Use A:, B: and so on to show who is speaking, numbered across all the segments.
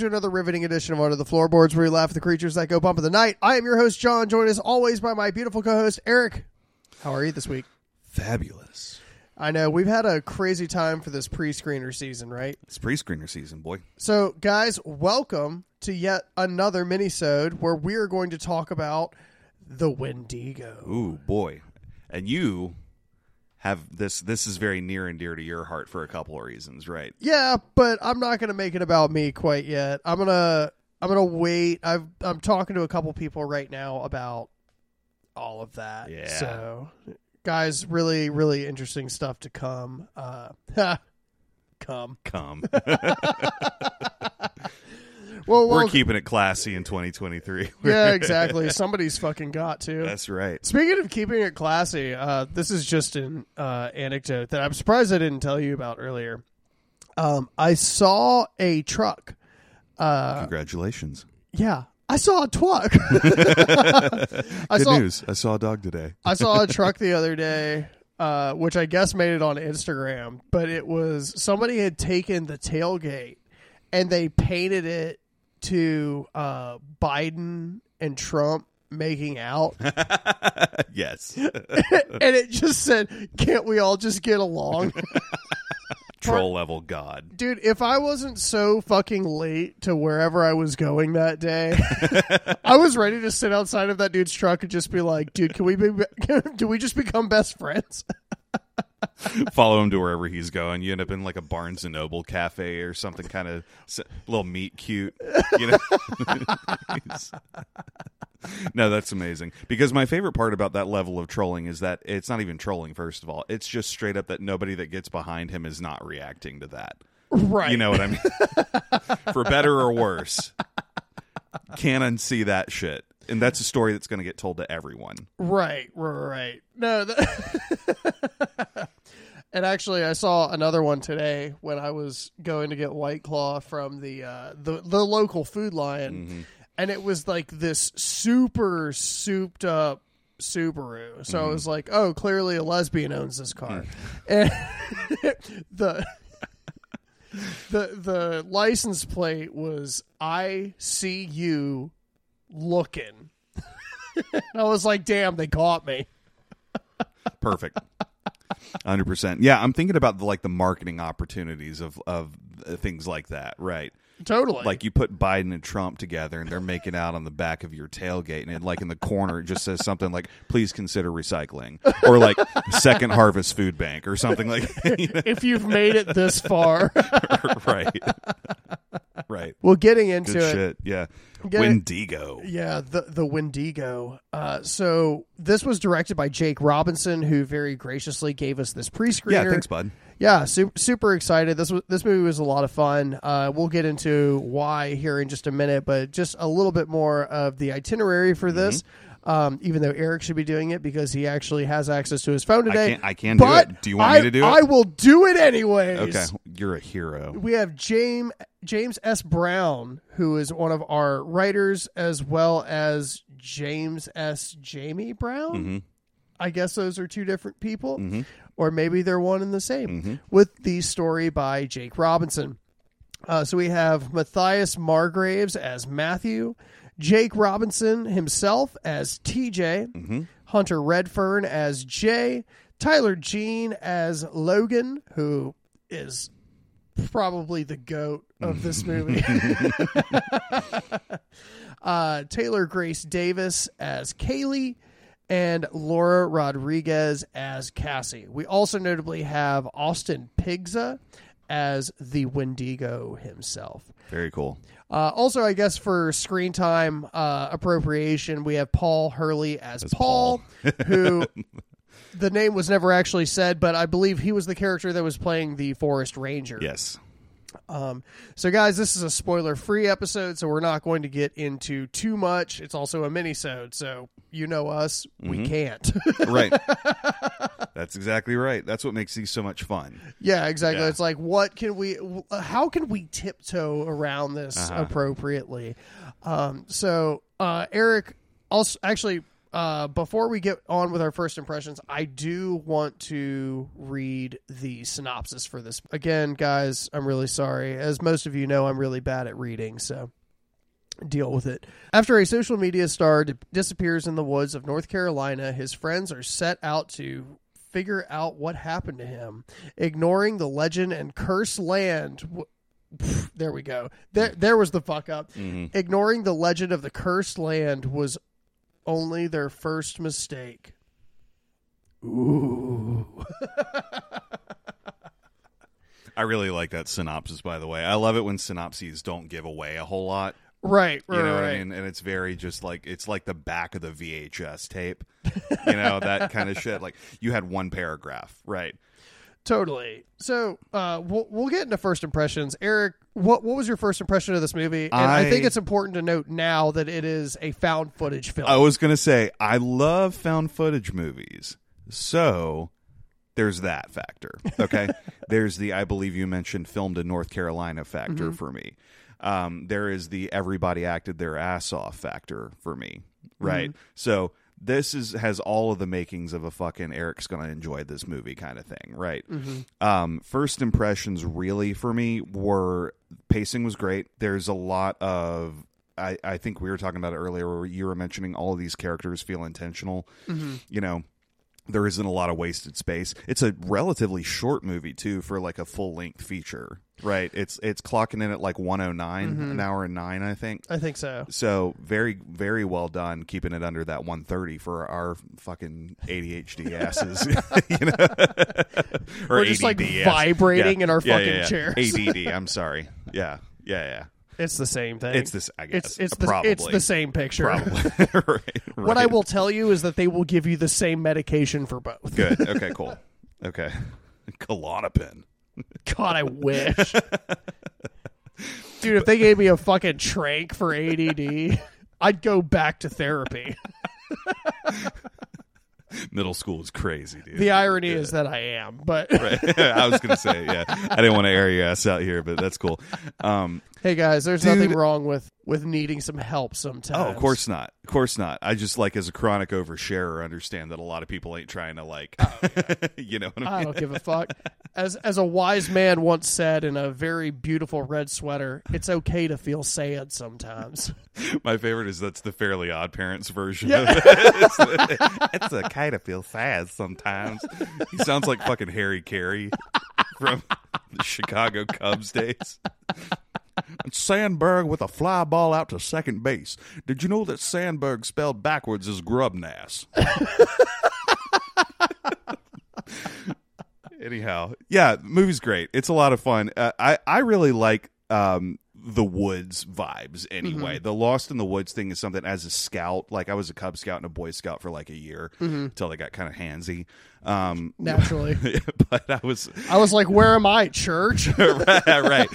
A: to another riveting edition of Under the Floorboards, where we laugh at the creatures that go bump in the night. I am your host, John, joined as always by my beautiful co-host, Eric. How are you this week?
B: Fabulous.
A: I know we've had a crazy time for this pre-screener season, right?
B: It's pre-screener season, boy.
A: So, guys, welcome to yet another mini-sode where we are going to talk about the Wendigo.
B: Ooh, boy. And you have this this is very near and dear to your heart for a couple of reasons, right?
A: Yeah, but I'm not going to make it about me quite yet. I'm gonna I'm gonna wait. I've I'm talking to a couple people right now about all of that.
B: Yeah.
A: So, guys, really really interesting stuff to come. Uh, come.
B: Come.
A: Well,
B: We're keeping it classy in 2023.
A: yeah, exactly. Somebody's fucking got to.
B: That's right.
A: Speaking of keeping it classy, uh, this is just an uh, anecdote that I'm surprised I didn't tell you about earlier. Um, I saw a truck. Uh,
B: Congratulations.
A: yeah, I saw a truck. I
B: Good
A: saw
B: news. I saw a dog today.
A: I saw a truck the other day, uh, which I guess made it on Instagram, but it was somebody had taken the tailgate and they painted it to uh, Biden and Trump making out,
B: yes.
A: and it just said, "Can't we all just get along?"
B: Troll level god.
A: Dude, if I wasn't so fucking late to wherever I was going that day, I was ready to sit outside of that dude's truck and just be like, "Dude, can we be? Do we just become best friends?"
B: Follow him to wherever he's going. You end up in like a Barnes and Noble cafe or something kind of little meet cute, you know. No, that's amazing. Because my favorite part about that level of trolling is that it's not even trolling first of all. It's just straight up that nobody that gets behind him is not reacting to that.
A: Right.
B: You know what I mean? For better or worse. Can't unsee that shit. And that's a story that's going to get told to everyone.
A: Right, right, right. No, that... and actually, I saw another one today when I was going to get White Claw from the uh, the the local Food Lion, mm-hmm. and it was like this super souped up Subaru. So I mm-hmm. was like, oh, clearly a lesbian owns this car, mm. and the. The the license plate was I see you looking. I was like, damn, they caught me.
B: Perfect. 100%. Yeah, I'm thinking about the like the marketing opportunities of of uh, things like that, right?
A: Totally.
B: Like you put Biden and Trump together and they're making out on the back of your tailgate and it, like in the corner it just says something like please consider recycling or like second harvest food bank or something like you know?
A: if you've made it this far.
B: right. Right.
A: well, getting into
B: Good
A: it.
B: shit. Yeah.
A: It-
B: Wendigo.
A: Yeah, the the Wendigo. Uh, so this was directed by Jake Robinson, who very graciously gave us this pre-screener.
B: Yeah, thanks bud.
A: Yeah, super, super excited. This was this movie was a lot of fun. Uh, we'll get into why here in just a minute, but just a little bit more of the itinerary for this. Um, even though Eric should be doing it because he actually has access to his phone
B: I
A: today.
B: can't I can do it. Do you want
A: I,
B: me to do it?
A: I will do it anyways.
B: Okay, you're a hero.
A: we have James James S. Brown, who is one of our writers, as well as James S. Jamie Brown.
B: Mm-hmm.
A: I guess those are two different people, or maybe they're one and the same.
B: Mm-hmm.
A: With the story by Jake Robinson. Uh, so we have Matthias Margraves as Matthew, Jake Robinson himself as TJ,
B: Mm-hmm.
A: Hunter Redfern as Jay, Tyler Jean as Logan, who is probably the goat of this movie. uh, Taylor Grace Davis as Kaylee, and Laura Rodriguez as Cassie. We also notably have Austin Pigza as the Wendigo himself.
B: Very cool.
A: Uh, also, I guess for screen time uh, appropriation, we have Paul Hurley as, Paul, who the name was never actually said, but I believe he was the character that was playing the Forest Ranger.
B: Yes.
A: Um, so, guys, this is a spoiler-free episode, so we're not going to get into too much. It's also a mini-sode, so you know us, we can't.
B: Right. That's exactly right. That's what makes these so much fun.
A: yeah, exactly.
B: Yeah.
A: It's like, what can we? How can we tiptoe around this
B: Uh-huh.
A: appropriately? Um, so, uh, Eric, also actually. Uh, before we get on with our first impressions, I do want to read the synopsis for this. Again, guys, I'm really sorry. As most of you know, I'm really bad at reading, so deal with it. After a social media star disappears in the woods of North Carolina, his friends are set out to figure out what happened to him, ignoring the legend and cursed land. W- there we go. There, there was the fuck up. Ignoring the legend of the cursed land was only their first mistake. Ooh.
B: I really like that synopsis, by the way. I love it when synopses don't give away a whole lot.
A: Right, right,
B: You know what
A: right.
B: I mean? And it's very just like it's like the back of the VHS tape. You know, that kind of shit. Like you had one paragraph, right?
A: Totally. So uh, we'll we'll get into first impressions. Eric, what what was your first impression of this movie? And I,
B: I-
A: think it's important to note now that it is a found footage film.
B: I was gonna say I love found footage movies, so there's that factor. Okay, there's the I believe you mentioned filmed in North Carolina factor
A: Mm-hmm.
B: for me. Um, there is the everybody acted their ass off factor for me. Right,
A: Mm-hmm.
B: so. This is has all of the makings of a fucking Eric's gonna enjoy this movie kind of thing, right?
A: Mm-hmm.
B: Um, first impressions really for me were pacing was great. There's a lot of I, I think we were talking about it earlier where you were mentioning all of these characters feel intentional. You know, there isn't a lot of wasted space. It's a relatively short movie too for like a full length feature. Right. It's it's clocking in at like 109, mm-hmm. an hour and 9 I think.
A: I think so.
B: So very very well done keeping it under that 130 for our fucking ADHD asses, you know. or
A: We're just, like,
B: ADD ass.
A: vibrating
B: Yeah.
A: in our
B: Yeah,
A: fucking
B: yeah.
A: chairs.
B: ADD, I'm sorry. Yeah. Yeah, yeah.
A: It's the same thing.
B: It's this I guess.
A: It's it's the
B: probably.
A: it's the same picture.
B: Probably. right,
A: What I will tell you is that they will give you the same medication for both.
B: Good. Okay, cool. Okay. Klonopin.
A: God, I wish. Dude, if they gave me a fucking trank for ADD, I'd go back to therapy.
B: Middle school is crazy, dude.
A: The irony is that I am, but
B: Right. I was gonna say, yeah. I didn't want to air your ass out here, but that's cool. Um,
A: hey guys, there's
B: Dude.
A: nothing wrong with with needing some help sometimes.
B: oh, of course not. Of course not. I just like as a chronic oversharer understand that a lot of people ain't trying to like, oh, you know what I
A: I
B: mean?
A: don't give a fuck. As as a wise man once said in a very beautiful red sweater, it's okay to feel sad sometimes.
B: My favorite is that's the Fairly Odd Parents version.
A: Yeah.
B: Of it. it's, it's okay to feel sad sometimes. He sounds like fucking Harry Caray from the Chicago Cubs days. Sandberg with a fly ball out to second base. Did you know that Sandberg spelled backwards is grubnass? Anyhow, yeah, the movie's great. It's a lot of fun. Uh, I I really like um, the woods vibes. Anyway, the Lost in the Woods thing is something as a scout. Like I was a Cub Scout and a Boy Scout for like a year until they got kind of handsy. Um,
A: Naturally.
B: but I was
A: I was like, Where am I, church?
B: right, right.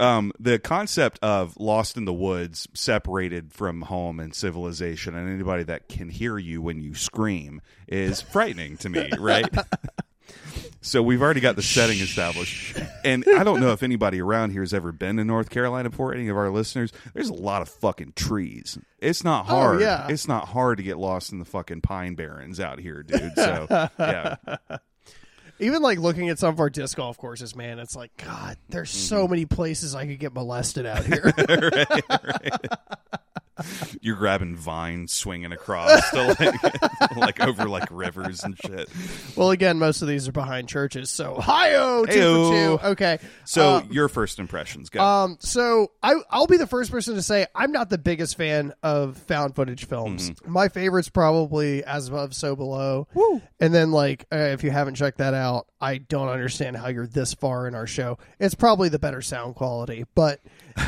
B: Um, the concept of lost in the woods, separated from home and civilization, and anybody that can hear you when you scream is frightening to me, right? So we've already got the setting established, and I don't know if anybody around here has ever been to North Carolina before. Any of our listeners, there's a lot of fucking trees. It's not hard.
A: yeah.
B: It's not hard to get lost in the fucking pine barrens out here, dude. So yeah,
A: Even like looking at some of our disc golf courses, man, it's like, God, there's
B: Mm-hmm.
A: so many places I could get molested out here.
B: you're grabbing vines, swinging across, to like, like over like rivers and shit.
A: well, again, most of these are behind churches, so hi-oh, two
B: Heyo.
A: for two. Okay.
B: So
A: Uh,
B: your first impressions, go.
A: Um, so I I'll be the first person to say I'm not the biggest fan of found footage films.
B: Mm-hmm.
A: My favorite's probably As Above, So Below. Woo. And then like uh, if you haven't checked that out, I don't understand how you're this far in our show. It's probably the better sound quality, but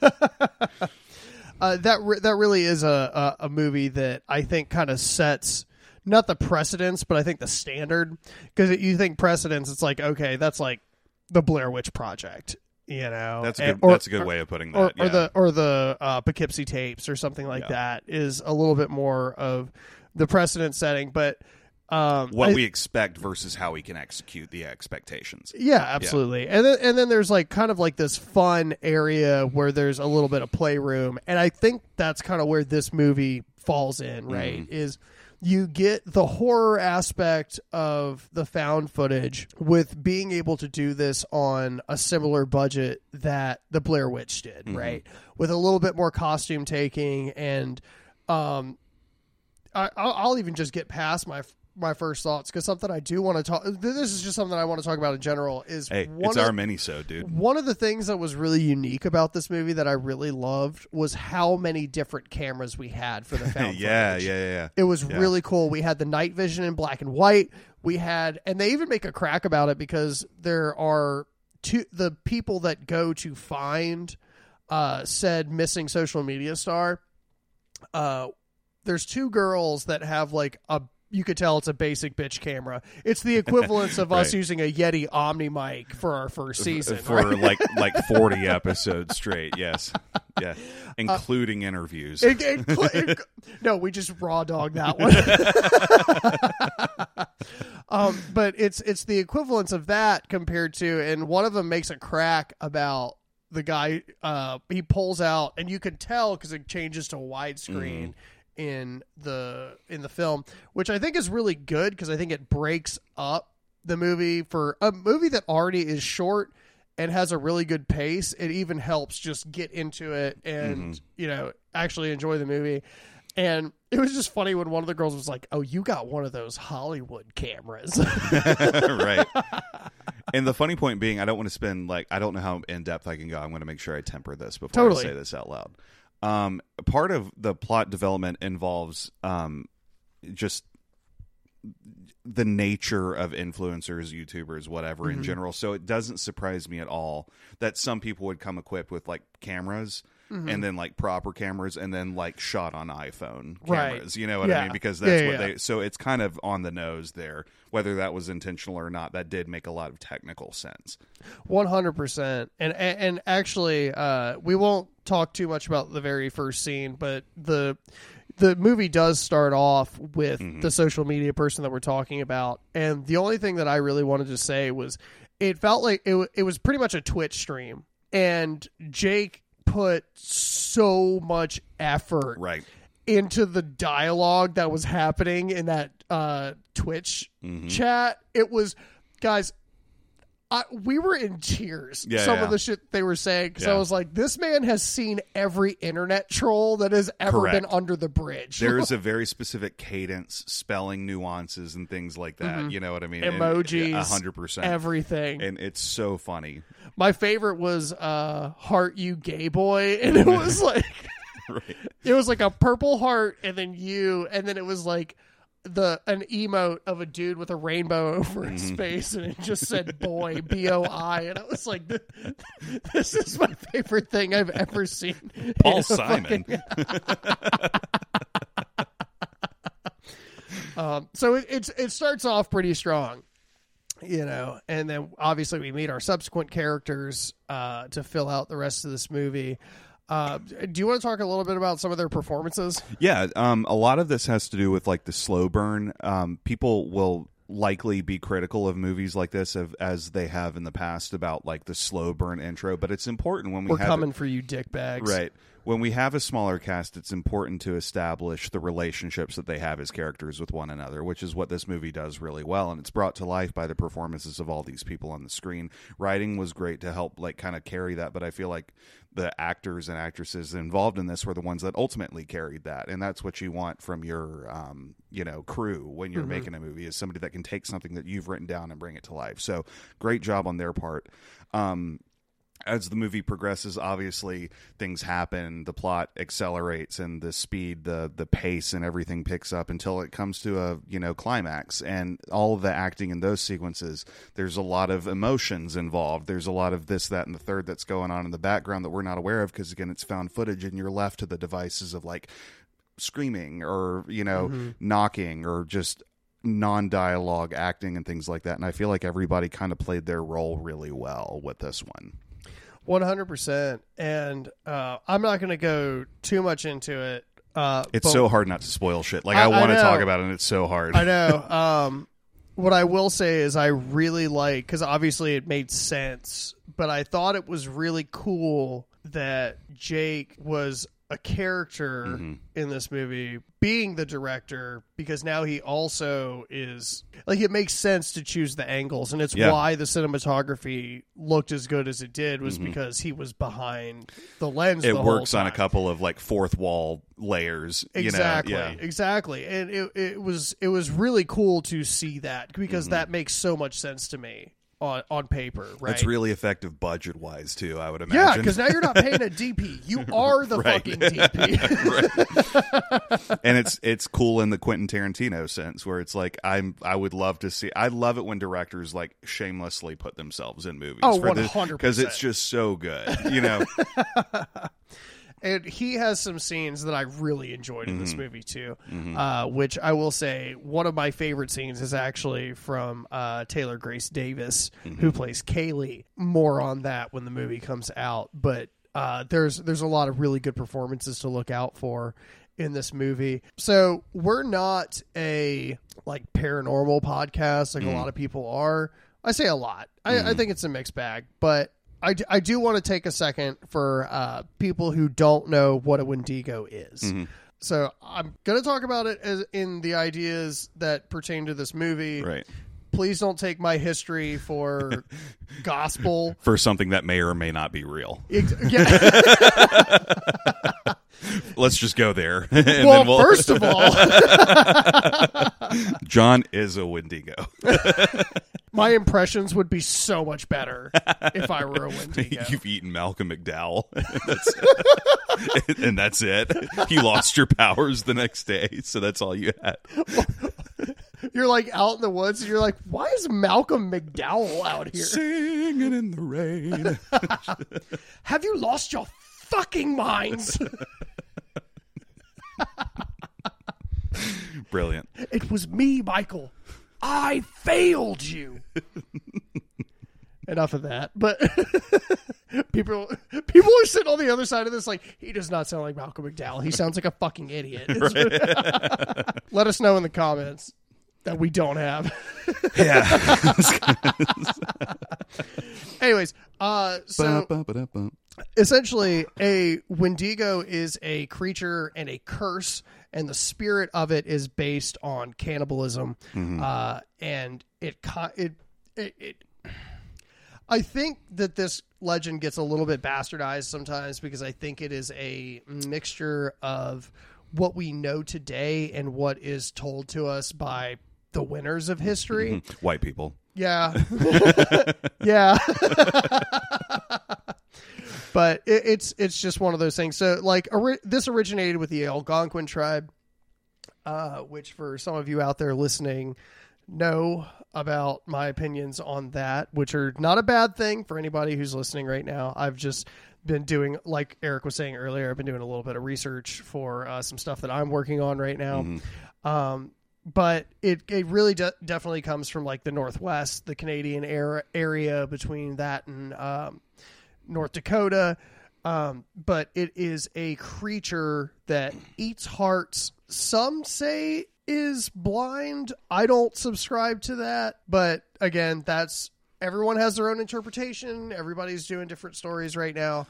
A: uh, that re- that really is a, a a movie that I think kind of sets not the precedence, but I think the standard because you think precedence, it's like okay, that's like the Blair Witch Project, you know.
B: that's a
A: And-
B: good.
A: or-
B: that's a good way of putting that.
A: or,
B: yeah.
A: or the or the uh, Poughkeepsie tapes or something like
B: Yeah.
A: that is a little bit more of the precedent setting, but um,
B: what
A: I-
B: we expect versus how we can execute the expectations.
A: yeah, absolutely. And then and then there's like kind of like this fun area where there's a little bit of playroom, and I think that's kind of where this movie falls in, right? Is you get the horror aspect of the found footage with being able to do this on a similar budget that the Blair Witch did, right? With a little bit more costume taking and um I, I'll, I'll even just get past my my first thoughts because something I do want to talk. This is just something I want to talk about in general. Is
B: Hey,
A: one
B: it's
A: of,
B: our mini so, dude.
A: one of the things that was really unique about this movie that I really loved was how many different cameras we had for the found
B: yeah,
A: footage.
B: yeah, yeah, yeah.
A: It was
B: Yeah.
A: really cool. We had the night vision in black and white. We had, and they even make a crack about it because there are two the people that go to find uh, said missing social media star. Uh, there's two girls that have like a. You could tell it's a basic bitch camera. It's the equivalence of us using a Yeti Omni mic for our first season.
B: for
A: right?
B: like like 40 episodes straight yes yeah including interviews
A: It- it- it- no, we just raw dog that one. um, but it's it's the equivalence of that compared to, and one of them makes a crack about the guy. Uh, he pulls out, and you can tell because it changes to widescreen in the in the film, which I think is really good because I think it breaks up the movie for a movie that already is short and has a really good pace. It even helps just get into it and mm-hmm. you know actually enjoy the movie. And it was just funny when one of the girls was like, "Oh, you got one of those Hollywood cameras."
B: right and the funny point being i don't want to spend like i don't know how in depth i can go i'm going to make sure i temper this before
A: Totally.
B: i say this out loud um, part of the plot development involves um, just the nature of influencers, YouTubers, whatever
A: Mm-hmm.
B: in general. So it doesn't surprise me at all that some people would come equipped with like cameras
A: Mm-hmm.
B: and then like proper cameras and then like shot on iPhone
A: Right.
B: cameras. You know what
A: Yeah.
B: I mean? Because that's
A: yeah,
B: what they so it's kind of on the nose there. Whether that was intentional or not, that did make a lot of technical sense.
A: One hundred percent, and and actually, uh, we won't talk too much about the very first scene, but the the movie does start off with the social media person that we're talking about, and the only thing that I really wanted to say was it felt like it it was pretty much a Twitch stream, and Jake put so much effort
B: Right.
A: into the dialogue that was happening in that uh, Twitch
B: Mm-hmm.
A: chat. It was, guys, I, we were in tears.
B: Yeah,
A: some
B: yeah.
A: of the shit they were saying because I was like, this man has seen every internet troll that has ever
B: Correct.
A: been under the bridge.
B: There is a very specific cadence, spelling nuances, and things like that. You know what I mean?
A: Mm-hmm. emojis,
B: hundred percent.
A: everything.
B: and it's so funny.
A: My favorite was uh, "Heart You Gay Boy," and it was like.
B: Right.
A: it was like a purple heart and then you and then it was like the an emote of a dude with a rainbow over his
B: Mm-hmm.
A: face and it just said boy b-o-i and i was like this is my favorite thing i've ever seen
B: Paul Simon.
A: fucking- um, so it, it's it starts off pretty strong you know and then obviously we meet our subsequent characters uh, to fill out the rest of this movie uh, do you want to talk a little bit about some of their performances
B: Yeah, um, a lot of this has to do with like the slow burn. Um, people will likely be critical of movies like this of, as they have in the past about like the slow burn intro, but it's important when we
A: we're
B: have
A: coming for you dick bags
B: Right. When we have a smaller cast, it's important to establish the relationships that they have as characters with one another, which is what this movie does really well. And it's brought to life by the performances of all these people on the screen. Writing was great to help, like, kind of carry that, but I feel like the actors and actresses involved in this were the ones that ultimately carried that. And that's what you want from your, um, you know, crew when you're making a movie is somebody that can take something that you've written down and bring it to life. So great job on their part. Um, as the movie progresses obviously things happen the plot accelerates and the speed the the pace and everything picks up until it comes to a you know climax. And all of the acting in those sequences there's a lot of emotions involved. There's a lot of this that and the third that's going on in the background that we're not aware of because again it's found footage and you're left to the devices of like screaming or you know mm-hmm. knocking or just non-dialogue acting and things like that. And i feel like everybody kind of played their role really well with this one
A: One hundred percent, and uh, I'm not going to go too much into it. Uh,
B: It's so hard not to spoil shit. Like
A: I-
B: I, want to talk about it, and it's so hard.
A: I know. Um, what I will say is, I really like because obviously it made sense, but I thought it was really cool that Jake was a character
B: Mm-hmm.
A: in this movie being the director because now he also is like it makes sense to choose the angles and it's
B: Yeah.
A: why the cinematography looked as good as it did was because he was behind the lens
B: Mm-hmm. it
A: the whole
B: works on a couple of like fourth wall layers.
A: exactly
B: You know? Yeah.
A: exactly and it, it was it was really cool to see that because
B: Mm-hmm.
A: that makes so much sense to me on on paper right
B: It's really effective budget wise too. I would imagine.
A: yeah because now you're not paying a dp you are the
B: Right.
A: fucking dp
B: and it's it's cool in the Quentin Tarantino sense where it's like I'm I would love to see I love it when directors like shamelessly put themselves in movies
A: Oh,
B: because
A: 100%.
B: it's just so good you know
A: and he has some scenes that I really enjoyed in
B: Mm-hmm.
A: this movie too. Uh, which I will say, one of my favorite scenes is actually from uh, Taylor Grace Davis,
B: Mm-hmm.
A: who plays Kaylee. More on that when the movie comes out, but uh, there's there's a lot of really good performances to look out for in this movie. So we're not a like paranormal podcast like a lot of people are. I say a lot. I, I think it's a mixed bag, but I, d- I do want to take a second for uh, people who don't know what a Wendigo is. So I'm going to talk about it as in the ideas that pertain to this movie.
B: right
A: Please don't take my history for gospel.
B: for something that may or may not be real
A: Ex- yeah.
B: let's just go there. And
A: well,
B: then we'll
A: first of all,
B: John is a Wendigo.
A: My impressions would be so much better if I were a Wendigo.
B: you've eaten Malcolm McDowell. That's, and that's it. You lost your powers the next day so that's all you had.
A: You're like out in the woods, and you're like, "Why is Malcolm McDowell out here?
B: singing in the rain.
A: Have you lost your fucking minds?"
B: Brilliant
A: It was me, Michael. I failed you. Enough of that. But people people are sitting on the other side of this like he does not sound like Malcolm McDowell. He sounds like a fucking idiot. Let us know in the comments that we don't have.
B: yeah
A: Anyways, uh so essentially a wendigo is a creature and a curse and the spirit of it is based on cannibalism. Uh, and it, it it it i think that this legend gets a little bit bastardized sometimes because i think it is a mixture of what we know today and what is told to us by the winners of history.
B: White people.
A: Yeah. yeah. but it, it's it's just one of those things. So like ori- this originated with the Algonquin tribe, uh, which for some of you out there listening know about my opinions on that, which are not a bad thing for anybody who's listening right now. I've just been doing, like Eric was saying earlier, I've been doing a little bit of research for uh, some stuff that I'm working on right now. Um, but it it really de- definitely comes from like the northwest, the Canadian era, area between that and um, North Dakota. Um, but it is a creature that eats hearts. Some say is blind. I don't subscribe to that, but again, that's everyone has their own interpretation. Everybody's doing different stories right now.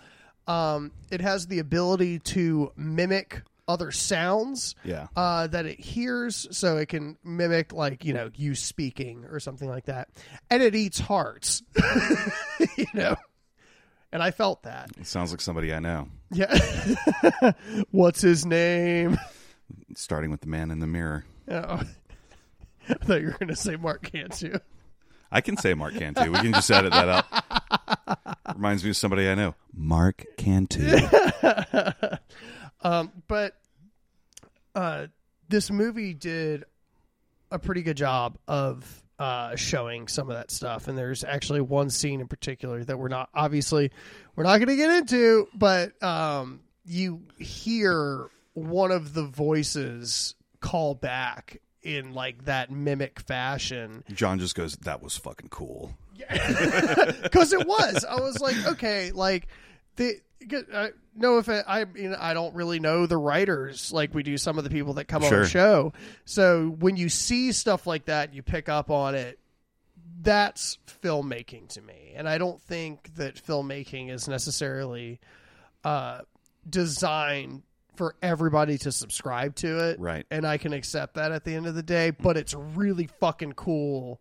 A: Um, it has the ability to mimic other sounds
B: Yeah.
A: uh, that it hears, so it can mimic like you know you speaking or something like that, and it eats hearts, you know. And I felt that.
B: It sounds like somebody I know.
A: Yeah. What's his name?
B: Starting with the man in the mirror.
A: Oh. I thought you were going to say Mark Cantu.
B: I can say Mark Cantu. We can just edit that out. Reminds me of somebody I know. Mark Cantu.
A: Um, but uh, this movie did a pretty good job of uh, showing some of that stuff. And there's actually one scene in particular that we're not obviously we're not going to get into, but um, you hear one of the voices call back in like that mimic fashion
B: John just goes, "That was fucking cool."
A: because it was. I was like, okay, like the uh, no if I mean I don't really know the writers like we do some of the people that come on
B: Sure.
A: the show. So when you see stuff like that, you pick up on it. That's filmmaking to me, and I don't think that filmmaking is necessarily uh, designed for everybody to subscribe to it.
B: Right.
A: And I can accept that at the end of the day, but it's really fucking cool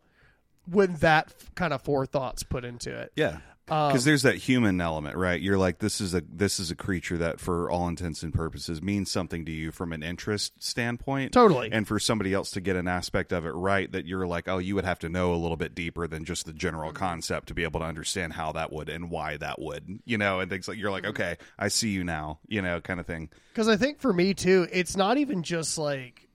A: when that f- kind of forethought's put into it.
B: Yeah. Because there's that human element, right? You're like, this is a this is a creature that, for all intents and purposes, means something to you from an interest standpoint.
A: Totally.
B: And for somebody else to get an aspect of it right, that you're like, oh, you would have to know a little bit deeper than just the general concept to be able to understand how that would and why that would, you know, and things like you're like, okay, I see you now, you know, kind of thing.
A: Because I think for me too, it's not even just like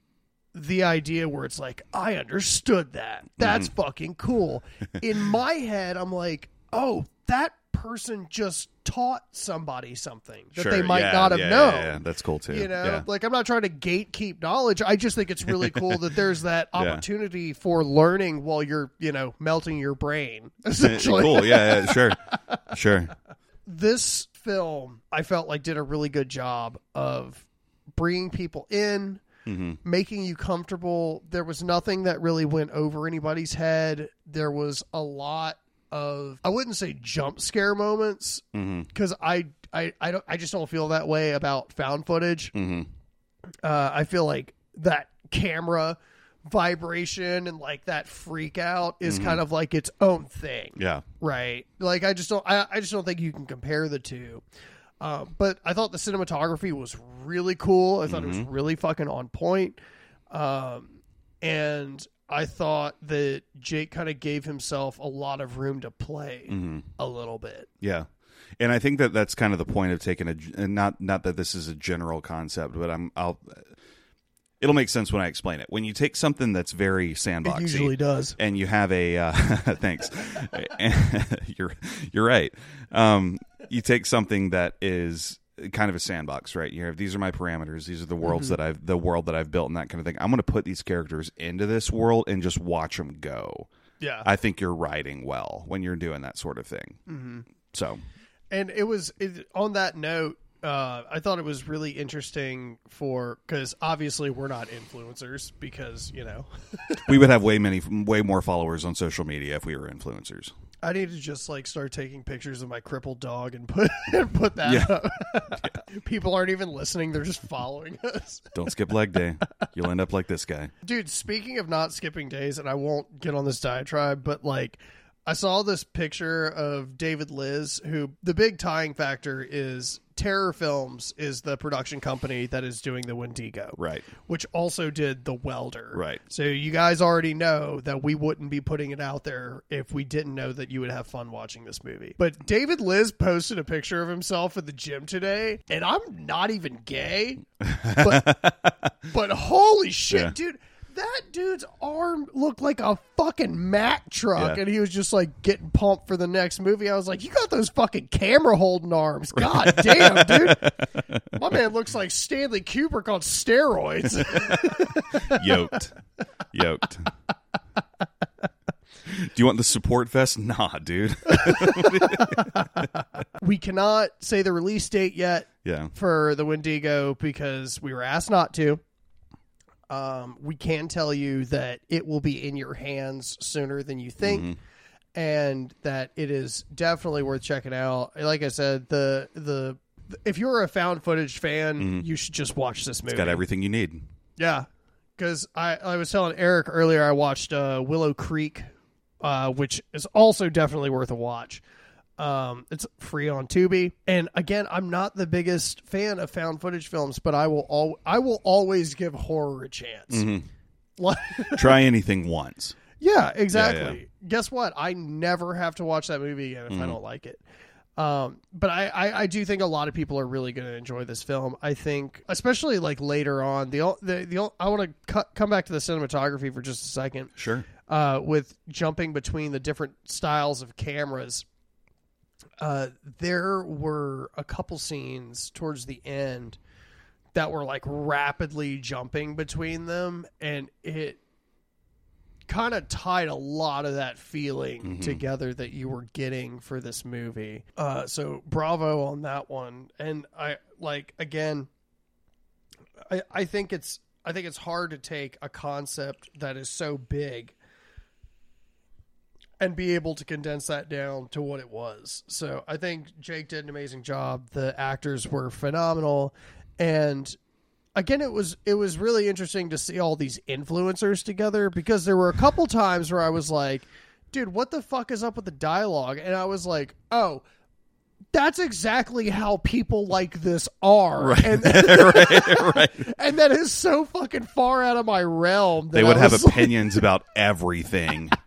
A: the idea where it's like, I understood that. That's
B: Mm-hmm.
A: fucking cool. In my head, I'm like, oh, that person just taught somebody something that they might
B: Yeah,
A: not have
B: yeah,
A: known.
B: Yeah. That's cool too.
A: You know, like I'm not trying to gatekeep knowledge. I just think it's really cool that there's that opportunity for learning while you're, you know, melting your brain. Essentially,
B: cool. Yeah, yeah, sure, sure.
A: this film I felt like did a really good job of bringing people in,
B: Mm-hmm.
A: making you comfortable. There was nothing that really went over anybody's head. There was a lot of I wouldn't say jump scare moments
B: Mm-hmm.
A: because I, I I don't I just don't feel that way about found footage.
B: Mm-hmm.
A: Uh, I feel like that camera vibration and like that freak out is kind of like its own thing
B: Yeah.
A: right like i just don't i, I just don't think you can compare the two uh, but i thought the cinematography was really cool i thought it was really fucking on point um, and i thought that jake kind of gave himself a lot of room to play a little bit
B: Yeah. And I think that that's kind of the point of taking a and not not that this is a general concept, but I'm I'll it'll make sense when I explain it. When you take something that's very sandboxy,
A: it usually does
B: and you have a uh, thanks, you're you're right. Um, you take something that is kind of a sandbox, right? You have these are my parameters. These are the worlds that I've the world that I've built and that kind of thing. I'm going to put these characters into this world and just watch them go.
A: yeah
B: I think you're writing well when you're doing that sort of thing. Mm-hmm. So
A: and it was it, on that note uh, I thought it was really interesting for because obviously we're not influencers because you know
B: we would have way many, way more followers on social media if we were influencers.
A: I need to just like start taking pictures of my crippled dog and put and put that
B: Yeah.
A: up. People aren't even listening; they're just following us.
B: Don't skip leg day; you'll end up like this guy.
A: Dude, speaking of not skipping days, and I won't get on this diatribe, but like I saw this picture of David Liz, who the big tying factor is Terror Films is the production company that is doing the Wendigo.
B: Right.
A: Which also did the welder.
B: Right.
A: So you guys already know that we wouldn't be putting it out there if we didn't know that you would have fun watching this movie. But David Liz posted a picture of himself at the gym today, and I'm not even gay. But but holy shit,
B: Yeah.
A: dude. That dude's arm looked like a fucking Mack truck,
B: Yeah.
A: and he was just like getting pumped for the next movie. I was like, "You got those fucking camera holding arms, god damn, dude!" My man looks like Stanley Kubrick on steroids.
B: Yoked. Yoked. Do you want the support vest? Nah, dude.
A: we cannot say the release date yet
B: yeah.
A: for the Wendigo because we were asked not to. Um, we can tell you that it will be in your hands sooner than you think, and that it is definitely worth checking out. Like I said, the the if you're a found footage fan, you should just watch this movie.
B: Got everything you need.
A: Yeah, because I I was telling Eric earlier I watched uh, Willow Creek, uh, which is also definitely worth a watch. Um, it's free on Tubi, and again, I'm not the biggest fan of found footage films, but I will al- I will always give horror a chance. Like-
B: Try anything once.
A: yeah, exactly. Guess what? I never have to watch that movie again if I don't like it. Um, but I, I, I do think a lot of people are really going to enjoy this film. I think, especially like later on, the the the I want to cut, come back to the cinematography for just a second.
B: Sure.
A: Uh, with jumping between the different styles of cameras, uh, there were a couple scenes towards the end that were like rapidly jumping between them, and it kind of tied a lot of that feeling together that you were getting for this movie. Uh, so bravo on that one. And I like again, I I think it's I think it's hard to take a concept that is so big and be able to condense that down to what it was. So I think Jake did an amazing job. The actors were phenomenal, and again, it was it was really interesting to see all these influencers together because there were a couple times where I was like, "Dude, what the fuck is up with the dialogue?" And I was like, "Oh." That's exactly how people like this are,
B: Right.
A: and
B: right, right.
A: and that is so fucking far out of my realm. That
B: They would have
A: like-
B: opinions about everything.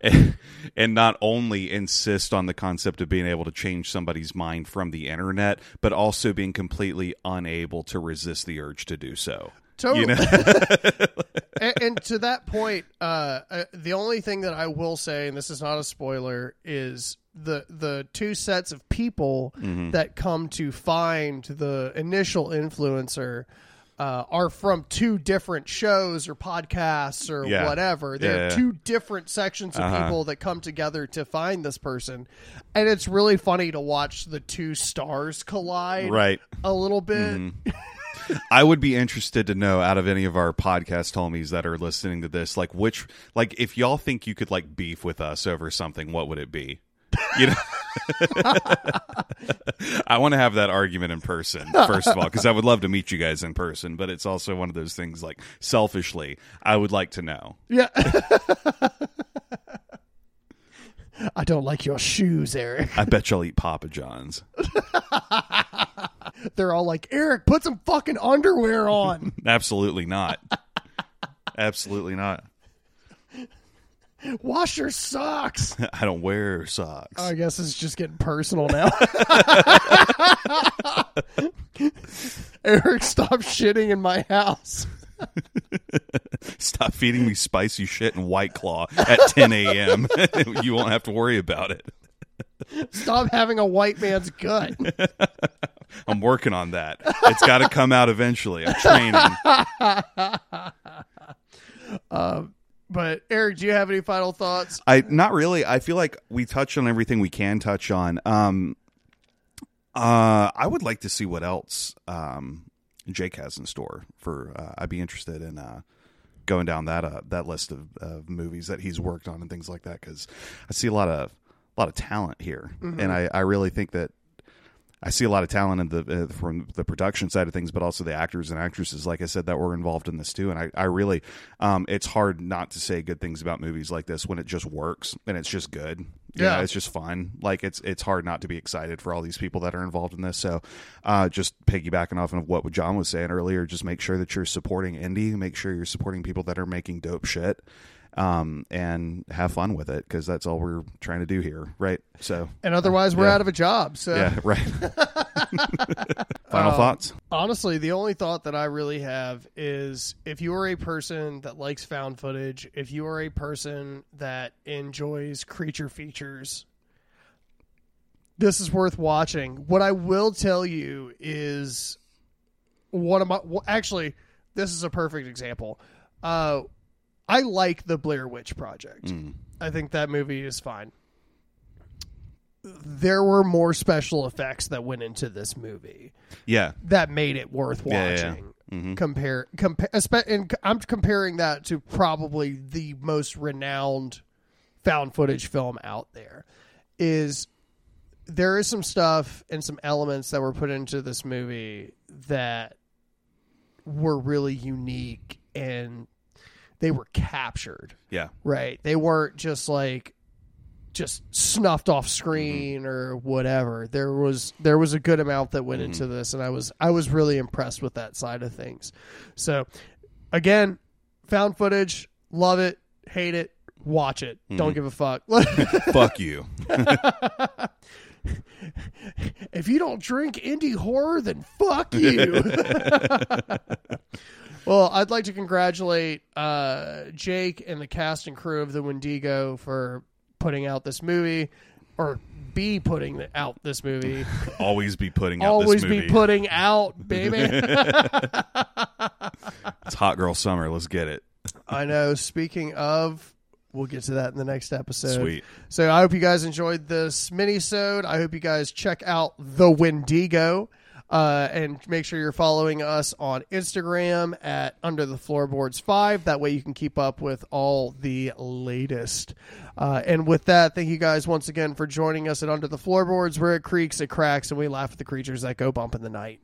B: and, and not only insist on the concept of being able to change somebody's mind from the internet, but also being completely unable to resist the urge to do so.
A: Totally.
B: You know?
A: and, and to that point, uh, uh, the only thing that I will say, and this is not a spoiler, is the the two sets of people
B: Mm-hmm.
A: that come to find the initial influencer. Uh, are from two different shows or podcasts or
B: Yeah.
A: whatever.
B: Yeah,
A: They're
B: yeah.
A: two different sections of
B: Uh-huh.
A: people that come together to find this person, and it's really funny to watch the two stars collide
B: right.
A: a little bit.
B: I would be interested to know out of any of our podcast homies that are listening to this, like which, like if y'all think you could like beef with us over something, what would it be? You know, I want to have that argument in person first of all because I would love to meet you guys in person. But it's also one of those things like selfishly, I would like to know.
A: Yeah. I don't like your shoes, Eric.
B: I bet you'll eat Papa John's.
A: They're all like, Eric, put some fucking underwear on.
B: Absolutely not. Absolutely not.
A: Wash your socks.
B: I don't wear socks.
A: I guess it's just getting personal now. Eric, stop shitting in my house.
B: Stop feeding me spicy shit and White Claw at 10 a.m. you won't have to worry about it.
A: Stop having a white man's gut.
B: I'm working on that. It's got to come out eventually. I'm training.
A: Um, But Eric, do you have any final thoughts?
B: I not really. I feel like we touched on everything we can touch on. Um, uh, I would like to see what else um, Jake has in store for. Uh, I'd be interested in uh, going down that uh, that list of, of movies that he's worked on and things like that because I see a lot of a lot of talent here, and I, I really think that I see a lot of talent in the uh, from the production side of things, but also the actors and actresses, like I said, that were involved in this too. And I, I really, um, it's hard not to say good things about movies like this when it just works and it's just good. You
A: Yeah.
B: know, it's just fun. Like it's it's hard not to be excited for all these people that are involved in this. So, uh, just piggybacking off of what John was saying earlier, just make sure that you're supporting indie. Make sure you're supporting people that are making dope shit. Um, and have fun with it because that's all we're trying to do here, right? So,
A: And otherwise, we're
B: Yeah.
A: out of a job. So,
B: yeah, right. Final
A: Um,
B: thoughts?
A: honestly, the only thought that I really have is if you are a person that likes found footage, if you are a person that enjoys creature features, this is worth watching. What I will tell you is one of my well, actually, this is a perfect example. Uh, I like the Blair Witch Project.
B: Mm.
A: I think that movie is fine. There were more special effects that went into this movie
B: Yeah,
A: that made it worth
B: Yeah, yeah, yeah.
A: watching.
B: Mhm.
A: Compare, compare, and I'm comparing that to probably the most renowned found footage film out there. Is there is some stuff and some elements that were put into this movie that were really unique and they were captured.
B: Yeah,
A: right. They weren't just like just snuffed off screen mm-hmm. or whatever. There was there was a good amount that went into mm-hmm. this and i was i was really impressed with that side of things. So again found footage. Love it. Hate it. Watch it. Mm-hmm. Don't give a fuck.
B: Fuck you.
A: if you don't drink indie horror then fuck you well i'd like to congratulate uh, jake and the cast and crew of the wendigo for putting out this movie or be putting out this movie
B: Always be putting out
A: always
B: this movie.
A: be putting out baby
B: it's hot girl summer. Let's get it.
A: i know speaking of we'll get to that in the next episode
B: Sweet.
A: So I hope you guys enjoyed this mini-sode. I hope you guys check out The Wendigo. Uh, and make sure you're following us on Instagram at Under the Floorboards Five. That way you can keep up with all the latest. Uh, and with that, thank you guys once again for joining us at Under the Floorboards, where it creaks, it cracks, and we laugh at the creatures that go bump in the night.